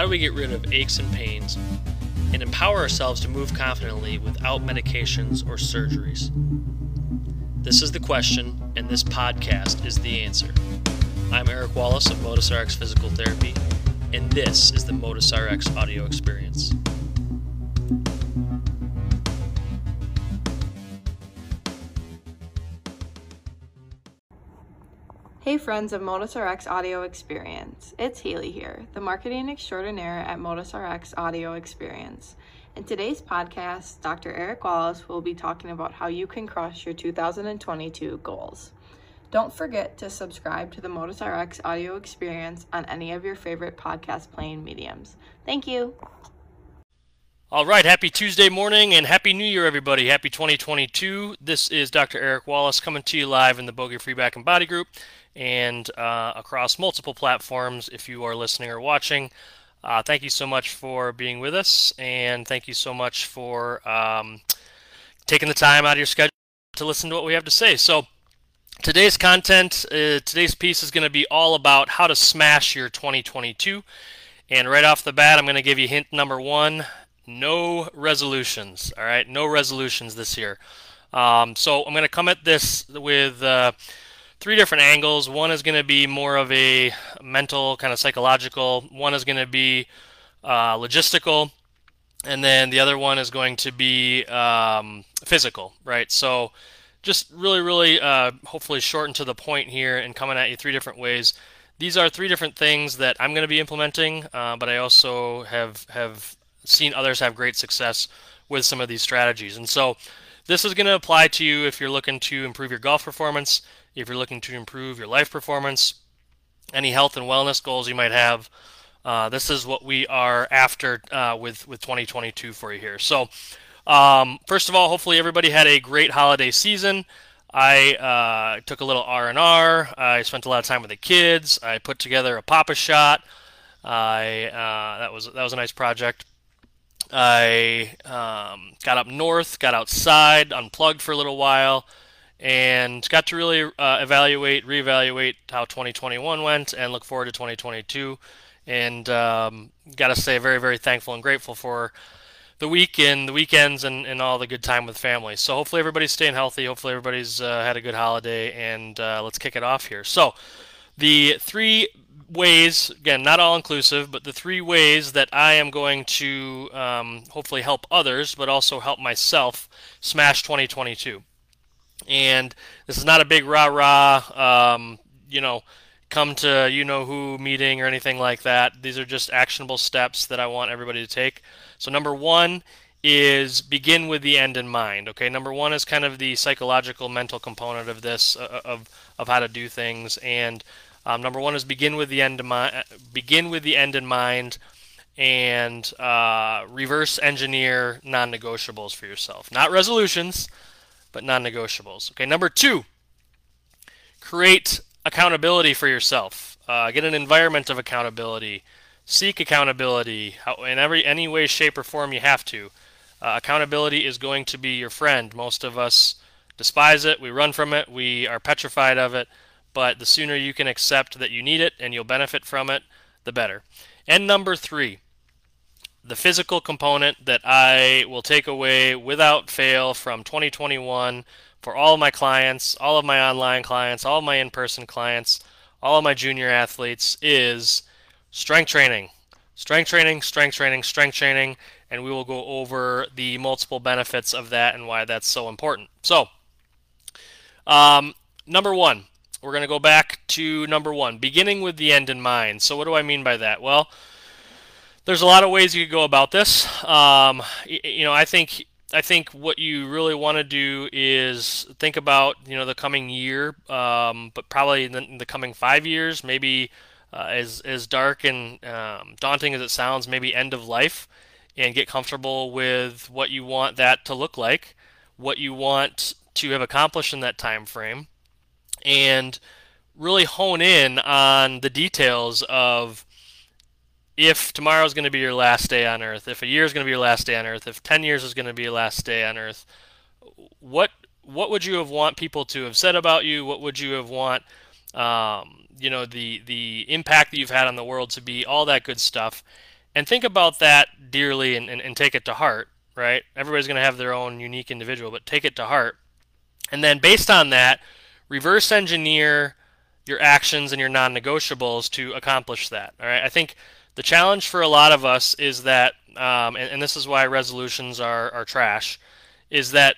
how do we get rid of aches and pains and empower ourselves to move confidently without medications or surgeries? This is the question, and this podcast is the answer. I'm Eric Wallace of Motus RX Physical Therapy, and this is the Motus RX audio experience. Hey friends of Motus RX Audio Experience. It's Haley here, the marketing extraordinaire at Motus RX Audio Experience. In today's podcast, Dr. Eric Wallace will be talking about how you can crush your 2022 goals. Don't forget to subscribe to the Motus RX Audio Experience on any of your favorite podcast playing mediums. Thank you. All right, happy Tuesday morning and happy New Year, everybody. Happy 2022. This is Dr. Eric Wallace coming to you live in the Bogey Free Back and Body Group and uh, across multiple platforms if you are listening or watching. Uh, thank you so much for being with us, and thank you so much for um, taking the time out of your schedule to listen to what we have to say. So, today's content, uh, today's piece is going to be all about how to smash your 2022. And right off the bat, I'm going to give you hint number one no resolutions. All right, no resolutions this year. Um, so, I'm going to come at this with uh, three different angles. One is going to be more of a mental, kind of psychological. One is going to be uh, logistical, and then the other one is going to be um, physical, right? So, just really, really, uh, hopefully, short and to the point here, and coming at you three different ways. These are three different things that I'm going to be implementing, uh, but I also have have seen others have great success with some of these strategies, and so. This is going to apply to you if you're looking to improve your golf performance, if you're looking to improve your life performance, any health and wellness goals you might have. Uh, this is what we are after uh, with with 2022 for you here. So, um, first of all, hopefully everybody had a great holiday season. I uh, took a little R and R. I spent a lot of time with the kids. I put together a Pop-A-Shot. I uh, that was that was a nice project. I um, got up north, got outside, unplugged for a little while and got to really uh, evaluate, reevaluate how 2021 went, and look forward to 2022. And um, got to say, very, very thankful and grateful for the week and the weekends and, and all the good time with family. So hopefully everybody's staying healthy. Hopefully everybody's uh, had a good holiday, and uh, let's kick it off here. So the three ways, again, not all inclusive, but the three ways that I am going to um, hopefully help others, but also help myself smash 2022 and this is not a big rah rah, um, you know, come to you know who meeting or anything like that. These are just actionable steps that I want everybody to take. So number one is begin with the end in mind. Okay, number one is kind of the psychological, mental component of this uh, uh of of how to do things, and um, number one is begin with the end in mind. Begin with the end in mind and uh, reverse engineer non-negotiables for yourself. Not resolutions, but non negotiables. Okay, number two, create accountability for yourself. Uh, get an environment of accountability. Seek accountability how, in every any way, shape, or form you have to. Uh, accountability is going to be your friend. Most of us despise it, we run from it, we are petrified of it, but the sooner you can accept that you need it and you'll benefit from it, the better. And number three, the physical component that I will take away without fail from 2021 for all of my clients, all of my online clients, all of my in person clients, all of my junior athletes is strength training. Strength training, strength training, strength training, and we will go over the multiple benefits of that and why that's so important. So, um, number one, we're going to go back to number one, beginning with the end in mind. So, what do I mean by that? Well, there's a lot of ways you could go about this. Um, you know, I think I think what you really want to do is think about you know the coming year, um, but probably in the, in the, coming five years, maybe uh, as as dark and um, daunting as it sounds, maybe end of life, and get comfortable with what you want that to look like, what you want to have accomplished in that time frame, and really hone in on the details of if tomorrow is going to be your last day on earth, if a year is going to be your last day on earth, if 10 years is going to be your last day on earth, what what would you have want people to have said about you? What would you have want um, you know the the impact that you've had on the world to be all that good stuff and think about that dearly and, and, and take it to heart, right? Everybody's going to have their own unique individual, but take it to heart. And then based on that, reverse engineer your actions and your non negotiables to accomplish that. All right. I think the challenge for a lot of us is that, um, and, and this is why resolutions are, are trash, is that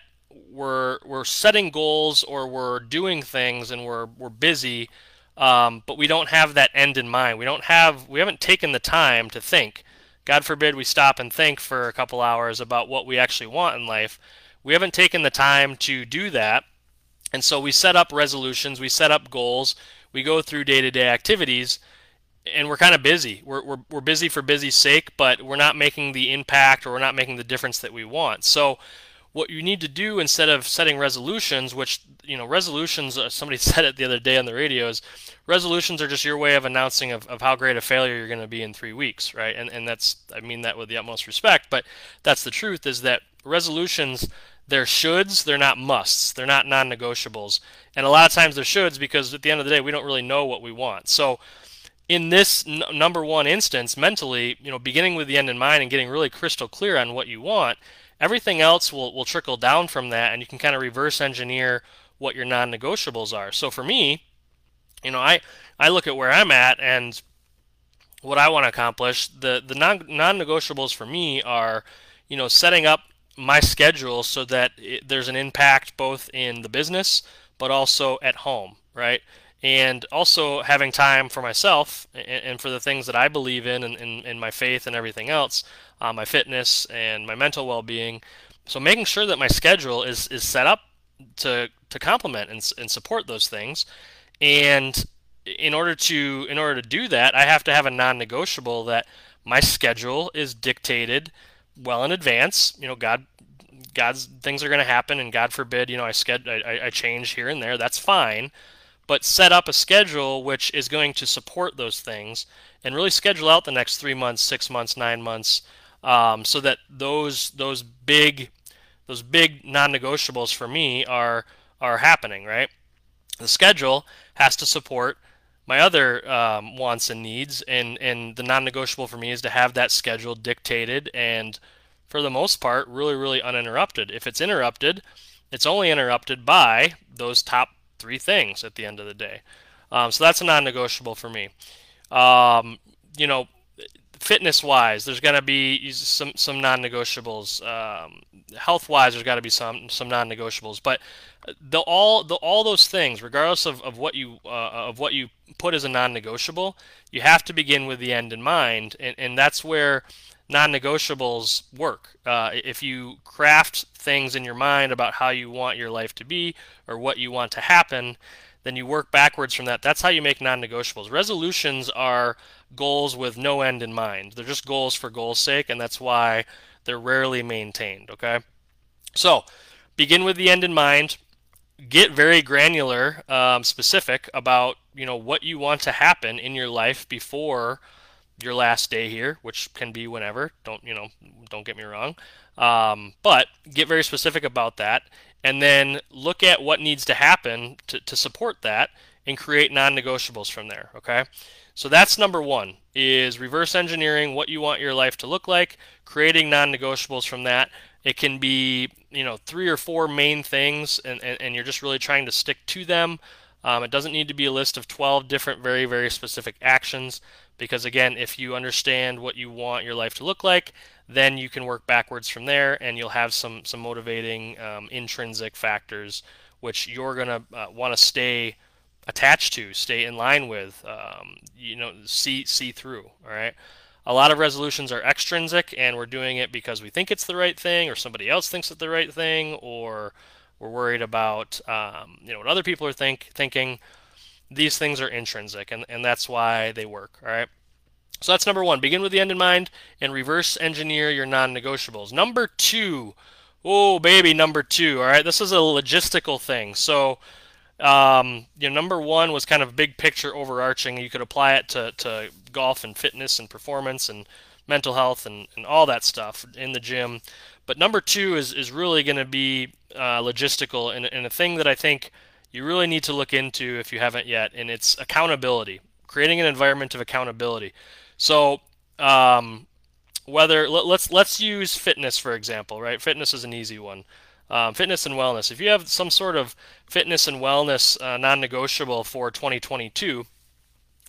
we're we're setting goals or we're doing things and we're we're busy, um, but we don't have that end in mind. We don't have we haven't taken the time to think. God forbid we stop and think for a couple hours about what we actually want in life. We haven't taken the time to do that, and so we set up resolutions, we set up goals, we go through day-to-day activities, and we're kind of busy. We're, we're, we're busy for busy's sake, but we're not making the impact or we're not making the difference that we want. So what you need to do instead of setting resolutions, which you know resolutions, uh, somebody said it the other day on the radio, is resolutions are just your way of announcing of, of how great a failure you're going to be in three weeks, right? And and that's I mean that with the utmost respect, but that's the truth is that resolutions they're shoulds, they're not musts, they're not non-negotiables, and a lot of times they're shoulds because at the end of the day we don't really know what we want. So in this n- number one instance, mentally, you know, beginning with the end in mind and getting really crystal clear on what you want Everything else will, will trickle down from that, and you can kind of reverse engineer what your non negotiables are. So for me, you know, I, I look at where I'm at and what I want to accomplish. The, the non non-negotiables for me are, you know, setting up my schedule so that it, there's an impact both in the business but also at home, right? And also having time for myself and, and for the things that I believe in and, and, and my faith and everything else uh, my fitness and my mental well-being. So making sure that my schedule is is set up to to complement and, and support those things, and in order to in order to do that, I have to have a non-negotiable that my schedule is dictated well in advance. You know, God God's things are going to happen, and God forbid, you know, I, sched- I, I change here and there. That's fine, but set up a schedule which is going to support those things, and really schedule out the next three months, six months, nine months, um, so that those those big those big non-negotiables for me are are happening right? The schedule has to support my other um, wants and needs and and the non-negotiable for me is to have that schedule dictated and for the most part really really uninterrupted. If it's interrupted it's only interrupted by those top three things at the end of the day um, so that's a non-negotiable for me um, you know fitness wise, there's going to be some some non-negotiables. Um, health wise, there's got to be some some non-negotiables. But the all the all those things, regardless of, of what you uh, of what you put as a non-negotiable, you have to begin with the end in mind, and and that's where non-negotiables work. Uh, if you craft things in your mind about how you want your life to be or what you want to happen, then you work backwards from that. That's how you make non-negotiables. Resolutions are goals with no end in mind. They're just goals for goals' sake, and that's why they're rarely maintained. Okay, so begin with the end in mind. Get very granular, um, specific about you know what you want to happen in your life before your last day here, which can be whenever. Don't you know? Don't get me wrong, um, but get very specific about that, and then look at what needs to happen to, to support that, and create non-negotiables from there. Okay. So that's number one is reverse engineering what you want your life to look like, creating non-negotiables from that. It can be, you know, three or four main things and, and, and you're just really trying to stick to them. Um, it doesn't need to be a list of 12 different very, very specific actions because again, if you understand what you want your life to look like, then you can work backwards from there and you'll have some, some motivating um, intrinsic factors which you're to uh, want to stay attached to, stay in line with, um, you know, see see through. All right. A lot of resolutions are extrinsic, and we're doing it because we think it's the right thing, or somebody else thinks it's the right thing, or we're worried about um, you know what other people are think thinking. These things are intrinsic, and, and that's why they work. All right. So that's number one. Begin with the end in mind and reverse engineer your non-negotiables. Number two, oh baby, number two. All right, this is a logistical thing. So um, you know, number one was kind of big picture overarching. You could apply it to, to golf and fitness and performance and mental health and, and all that stuff in the gym. But number two is, is really going to be uh, logistical and, and a thing that I think you really need to look into if you haven't yet, and it's accountability, creating an environment of accountability. So, um, whether let, let's let's use fitness for example, right? Fitness is an easy one. Um, fitness and wellness. If you have some sort of fitness and wellness uh, non-negotiable for 2022,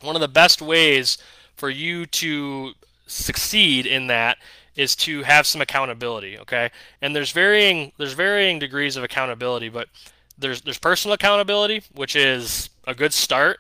one of the best ways for you to succeed in that is to have some accountability okay and there's varying there's varying degrees of accountability but there's there's personal accountability which is a good start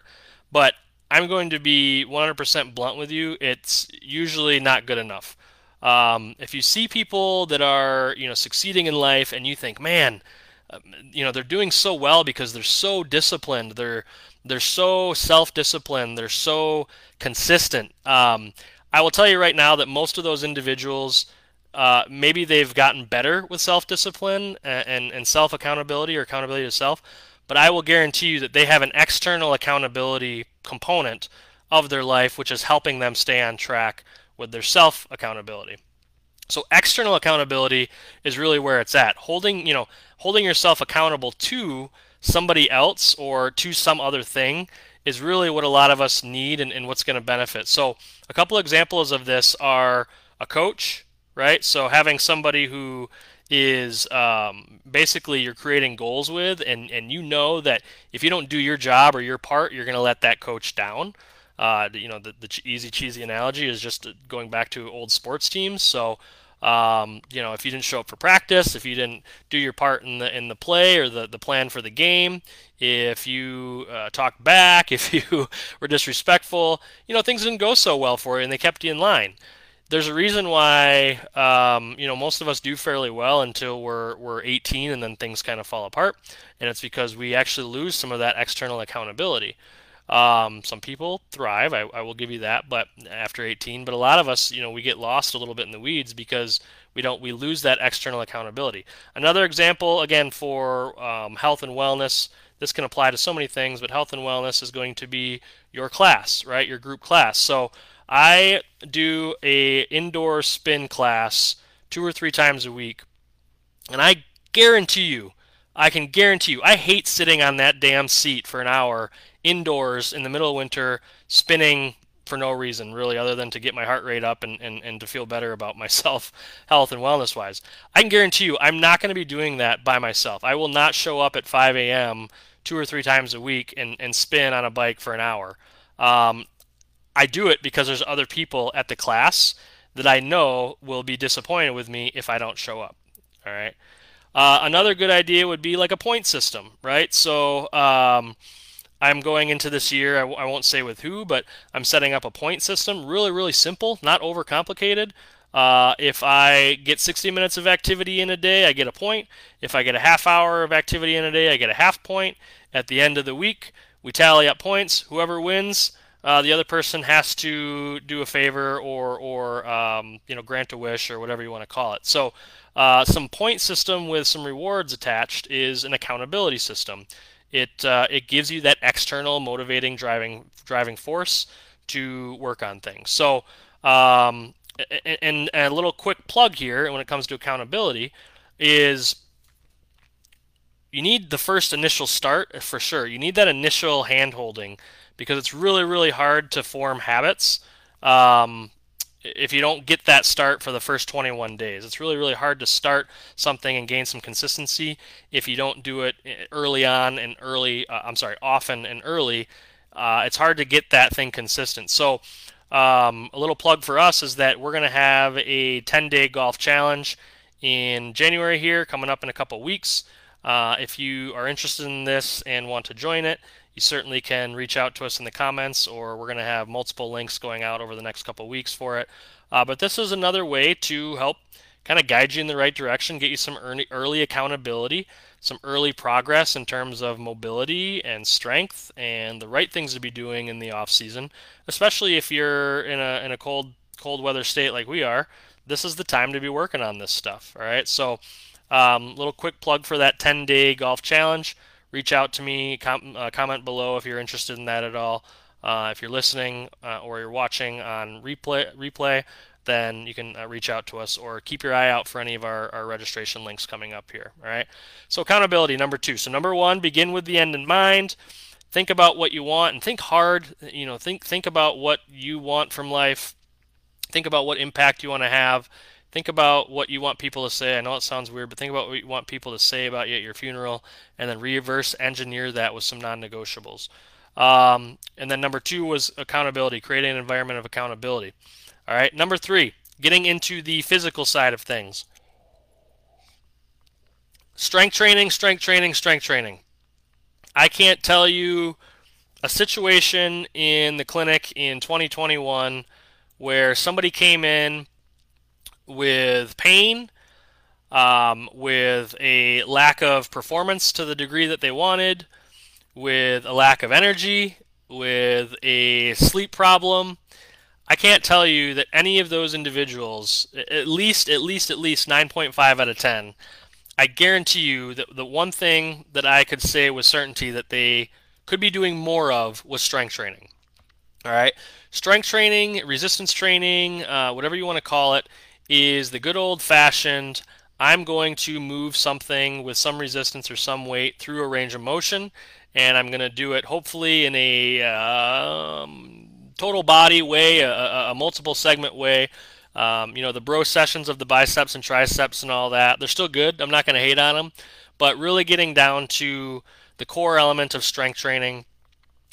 but i'm going to be 100% blunt with you. It's usually not good enough. Um, if you see people that are you know succeeding in life and you think man um, you know they're doing so well because they're so disciplined they're they're so self-disciplined they're so consistent um, I will tell you right now that most of those individuals, uh, maybe they've gotten better with self discipline and, and, and self accountability or accountability to self, but I will guarantee you that they have an external accountability component of their life, which is helping them stay on track with their self accountability. So external accountability is really where it's at. Holding, you know, holding yourself accountable to somebody else or to some other thing is really what a lot of us need and, and what's going to benefit. So, a couple examples of this are a coach, right? So, having somebody who is um, basically you're creating goals with, and, and you know that if you don't do your job or your part, you're going to let that coach down. Uh, you know, the, the easy, cheesy analogy is just going back to old sports teams. So, um, you know, if you didn't show up for practice, if you didn't do your part in the in the play or the, the plan for the game, if you uh, talked back, if you were disrespectful, you know, things didn't go so well for you, and they kept you in line. There's a reason why, um, you know, most of us do fairly well until we're we're 18, and then things kind of fall apart, and it's because we actually lose some of that external accountability. Um, some people thrive, I, I, will give you that, but after 18, but a lot of us, you know, we get lost a little bit in the weeds because we don't, we lose that external accountability. Another example, again, for um, health and wellness, this can apply to so many things, but health and wellness is going to be your class, right? Your group class. So I do a indoor spin class two or three times a week, and I guarantee you, I can guarantee you, I hate sitting on that damn seat for an hour indoors in the middle of winter spinning for no reason really other than to get my heart rate up and, and, and to feel better about myself health and wellness wise i can guarantee you i'm not going to be doing that by myself. I will not show up at 5 a.m two or three times a week and, and spin on a bike for an hour. Um, i do it because there's other people at the class that i know will be disappointed with me if i don't show up all right uh, another good idea would be like a point system right so um, I'm going into this year, I w- I won't say with who, but I'm setting up a point system. Really, really simple, not overcomplicated. Uh, if I get 60 minutes of activity in a day, I get a point. If I get a half hour of activity in a day, I get a half point. At the end of the week, we tally up points. Whoever wins, uh, the other person has to do a favor or, or um, you know, grant a wish or whatever you want to call it. So, uh, some point system with some rewards attached is an accountability system. It uh, it gives you that external motivating driving driving force to work on things. So, um, and, and a little quick plug here when it comes to accountability is you need the first initial start for sure. You need that initial hand holding because it's really, really hard to form habits. Um, if you don't get that start for the first 21 days. It's really, really hard to start something and gain some consistency if you don't do it early on and early, uh, I'm sorry, often and early. Uh, it's hard to get that thing consistent. So, um, a little plug for us is that we're going to have a 10 day golf challenge in January here, coming up in a couple weeks. Uh, if you are interested in this and want to join it, you certainly can reach out to us in the comments, or we're going to have multiple links going out over the next couple weeks for it. Uh, but this is another way to help kind of guide you in the right direction, get you some early, early accountability, some early progress in terms of mobility and strength, and the right things to be doing in the off season, especially if you're in a in a cold cold weather state like we are. This is the time to be working on this stuff. All right, so um, little quick plug for that 10 day golf challenge reach out to me, com- uh, comment below if you're interested in that at all. Uh, if you're listening uh, or you're watching on replay, replay, then you can uh, reach out to us or keep your eye out for any of our, our registration links coming up here. All right. So accountability number two. So number one, begin with the end in mind. Think about what you want and think hard. You know, think think about what you want from life. Think about what impact you want to have. Think about what you want people to say. I know it sounds weird, but think about what you want people to say about you at your funeral, and then reverse engineer that with some non-negotiables. Um, and then number two was accountability, creating an environment of accountability. All right. Number three, getting into the physical side of things. Strength training, strength training, strength training. I can't tell you a situation in the clinic in 2021 where somebody came in with pain, um, with a lack of performance to the degree that they wanted, with a lack of energy, with a sleep problem. I can't tell you that any of those individuals, at least, at least, at least 9.5 out of 10, I guarantee you that the one thing that I could say with certainty that they could be doing more of was strength training. All right, strength training, resistance training, uh, whatever you want to call it, is the good old fashioned. I'm going to move something with some resistance or some weight through a range of motion, and I'm going to do it hopefully in a um, total body way, a, a, multiple segment way. Um, you know, the bro sessions of the biceps and triceps and all that, they're still good. I'm not going to hate on them, but really getting down to the core element of strength training.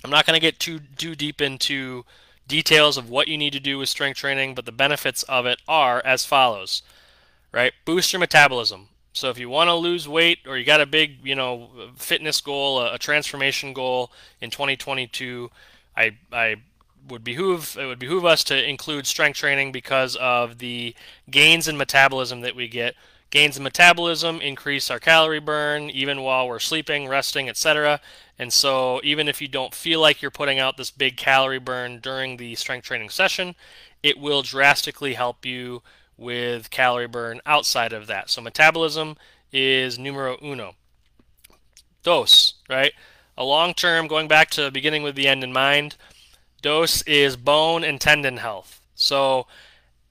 I'm not going to get too too deep into details of what you need to do with strength training, but the benefits of it are as follows. Right? Boost your metabolism. So if you want to lose weight or you got a big, you know, fitness goal, a, transformation goal in 2022, I I would behoove it would behoove us to include strength training because of the gains in metabolism that we get. Gains in metabolism increase our calorie burn even while we're sleeping, resting, etc. And so even if you don't feel like you're putting out this big calorie burn during the strength training session, it will drastically help you with calorie burn outside of that. So metabolism is numero uno. Dose, right? A long term, going back to beginning with the end in mind, dose is bone and tendon health. So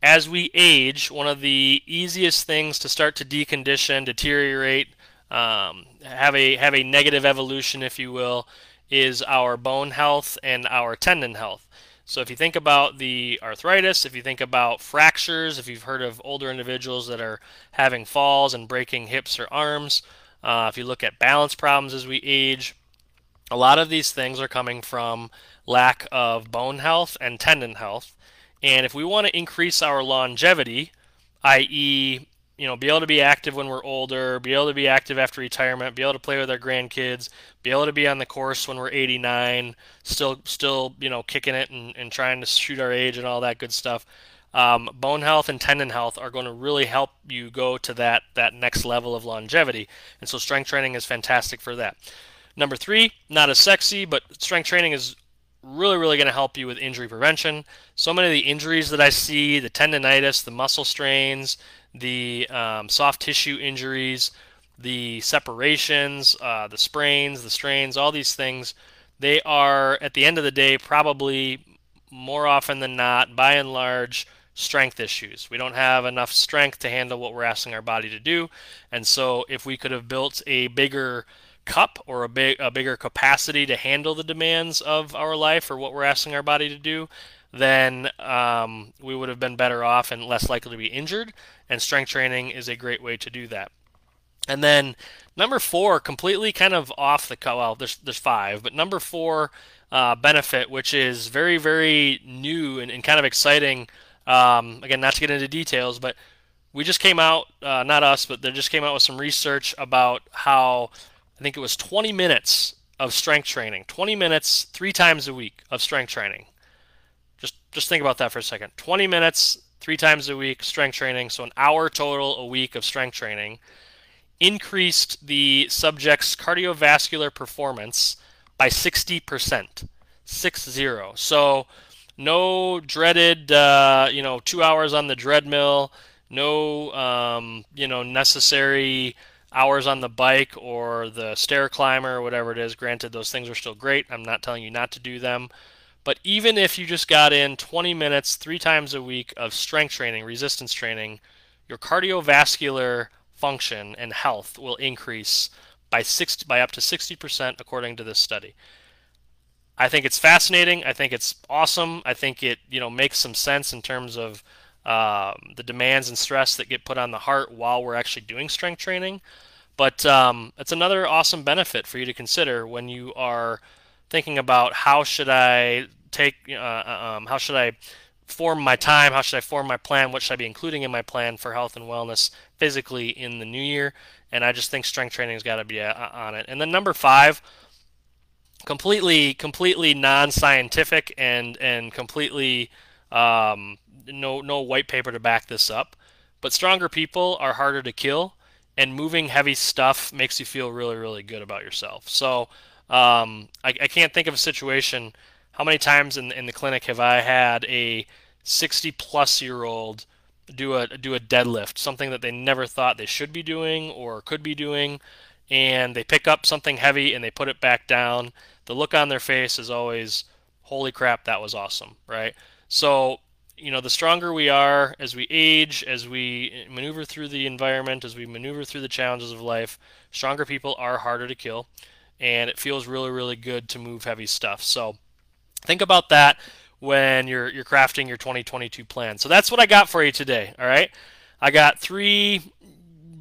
as we age, one of the easiest things to start to decondition, deteriorate, um, have a have a negative evolution, if you will, is our bone health and our tendon health. So if you think about the arthritis, if you think about fractures, if you've heard of older individuals that are having falls and breaking hips or arms, uh, if you look at balance problems as we age, a lot of these things are coming from lack of bone health and tendon health. And if we want to increase our longevity, i.e., you know, be able to be active when we're older, be able to be active after retirement, be able to play with our grandkids, be able to be on the course when we're 89, still, still, you know, kicking it and, and trying to shoot our age and all that good stuff. Um, bone health and tendon health are going to really help you go to that that next level of longevity, and so strength training is fantastic for that. Number three, not as sexy, but strength training is really, really going to help you with injury prevention. So many of the injuries that I see, the tendonitis, the muscle strains, the um, soft tissue injuries, the separations, uh, the sprains, the strains, all these things, they are, at the end of the day, probably more often than not, by and large, strength issues. We don't have enough strength to handle what we're asking our body to do. And so, if we could have built a bigger cup or a big a bigger capacity to handle the demands of our life or what we're asking our body to do, then um, we would have been better off and less likely to be injured. And strength training is a great way to do that. And then number four, completely kind of off the cut. Well, there's there's five, but number four uh, benefit, which is very very new and, and kind of exciting. Um, again, not to get into details, but we just came out, uh, not us, but they just came out with some research about how I think it was 20 minutes of strength training, 20 minutes three times a week of strength training just just think about that for a second. 20 minutes, three times a week, strength training, so an hour total a week of strength training, increased the subject's cardiovascular performance by 60%. Six zero. So no dreaded, uh, you know, two hours on the treadmill, no, um, you know, necessary hours on the bike or the stair climber or whatever it is. Granted, those things are still great. I'm not telling you not to do them. But even if you just got in 20 minutes three times a week of strength training, resistance training, your cardiovascular function and health will increase by 60, by up to 60% according to this study. I think it's fascinating. I think it's awesome. I think it you know makes some sense in terms of um, the demands and stress that get put on the heart while we're actually doing strength training. But um, it's another awesome benefit for you to consider when you are thinking about how should I take, uh, uh, um, how should I form my time, how should I form my plan, what should I be including in my plan for health and wellness physically in the new year. And I just think strength training has got to be uh, on it. And then number five, completely, completely non-scientific and and completely um, no no white paper to back this up. But stronger people are harder to kill, and moving heavy stuff makes you feel really really good about yourself. So um, I, I, can't think of a situation. How many times in in the clinic have I had a 60 plus year old do a do a deadlift, something that they never thought they should be doing or could be doing, and they pick up something heavy and they put it back down. The look on their face is always, "Holy crap, that was awesome!" Right? So you know, the stronger we are as we age, as we maneuver through the environment, as we maneuver through the challenges of life, stronger people are harder to kill, and it feels really, really good to move heavy stuff. So think about that when you're you're crafting your 2022 plan. So that's what I got for you today. All right, I got three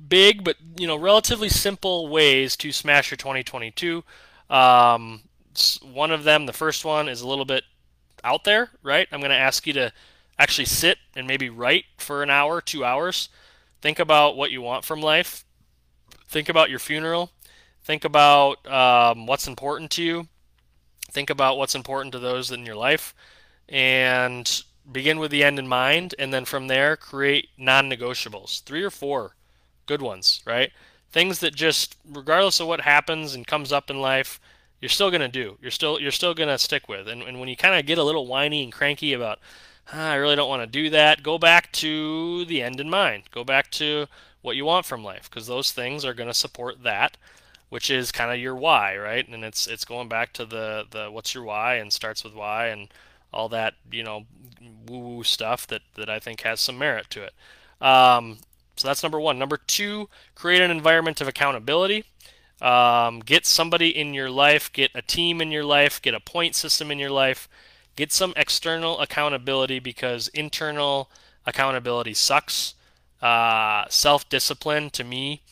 big but you know relatively simple ways to smash your 2022. Um, one of them, the first one, is a little bit out there, right? I'm going to ask you to actually sit and maybe write for an hour, two hours. Think about what you want from life. Think about your funeral. Think about um, what's important to you. Think about what's important to those in your life. And begin with the end in mind. And then from there, create non negotiables. Three or four good ones, right? Things that just, regardless of what happens and comes up in life, you're still gonna do. You're still you're still gonna stick with. And, and when you kind of get a little whiny and cranky about ah, I really don't want to do that. Go back to the end in mind. Go back to what you want from life because those things are to support that, which is kind of your why, right? And it's it's going back to the the what's your why and starts with why and all that you know woo woo stuff that that I think has some merit to it. Um, so that's number one. Number two, create an environment of accountability. Um, get somebody in your life, get a team in your life, get a point system in your life Get some external accountability because internal accountability sucks. Uh, Self discipline to me,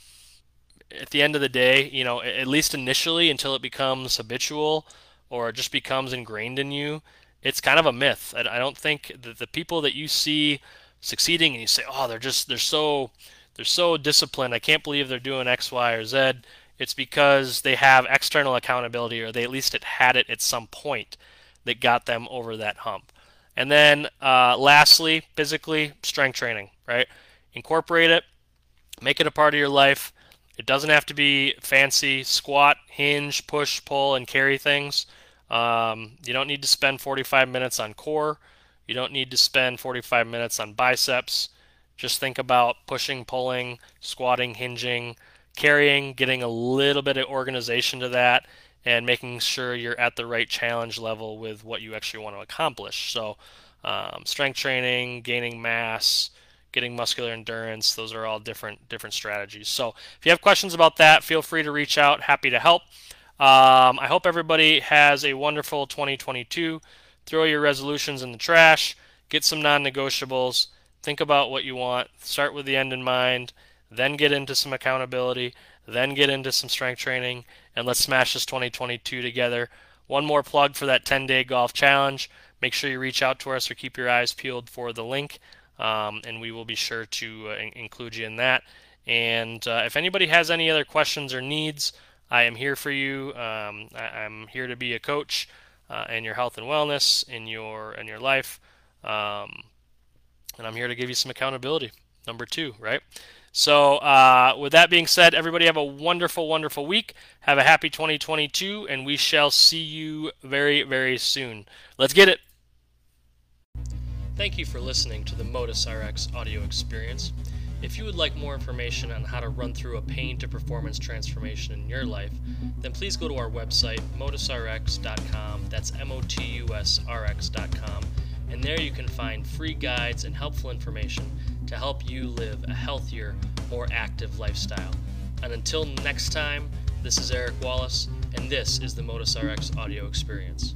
at the end of the day, you know, at least initially until it becomes habitual or just becomes ingrained in you, it's kind of a myth. I, don't think that the people that you see succeeding and you say, oh, they're just, they're so, they're so disciplined. I can't believe they're doing X, Y, or Z. It's because they have external accountability or they at least it had it at some point that got them over that hump. And then uh, lastly, physically, strength training, right? Incorporate it, make it a part of your life. It doesn't have to be fancy squat, hinge, push, pull, and carry things. Um, you don't need to spend 45 minutes on core. You don't need to spend 45 minutes on biceps. Just think about pushing, pulling, squatting, hinging, carrying, getting a little bit of organization to that, and making sure you're at the right challenge level with what you actually want to accomplish. So, um, strength training, gaining mass, getting muscular endurance, those are all different different strategies. So, if you have questions about that, feel free to reach out. Happy to help. Um, I hope everybody has a wonderful 2022. Throw your resolutions in the trash. Get some non-negotiables. Think about what you want. Start with the end in mind. Then get into some accountability. Then get into some strength training and let's smash this 2022 together. One more plug for that 10 day golf challenge. Make sure you reach out to us or keep your eyes peeled for the link, um, and we will be sure to uh, include you in that. And uh, if anybody has any other questions or needs, I am here for you. Um, I, am here to be a coach uh, in your health and wellness in your in your life, um, and I'm here to give you some accountability. Number two, right? So, uh, with that being said, everybody have a wonderful, wonderful week. Have a happy 2022, and we shall see you very, very soon. Let's get it. Thank you for listening to the Motus RX audio experience. If you would like more information on how to run through a pain to performance transformation in your life, then please go to our website, motusrx.com. That's M O T U S R X.com. And there you can find free guides and helpful information to help you live a healthier, more active lifestyle. And until next time, this is Eric Wallace, and this is the Motus RX audio experience.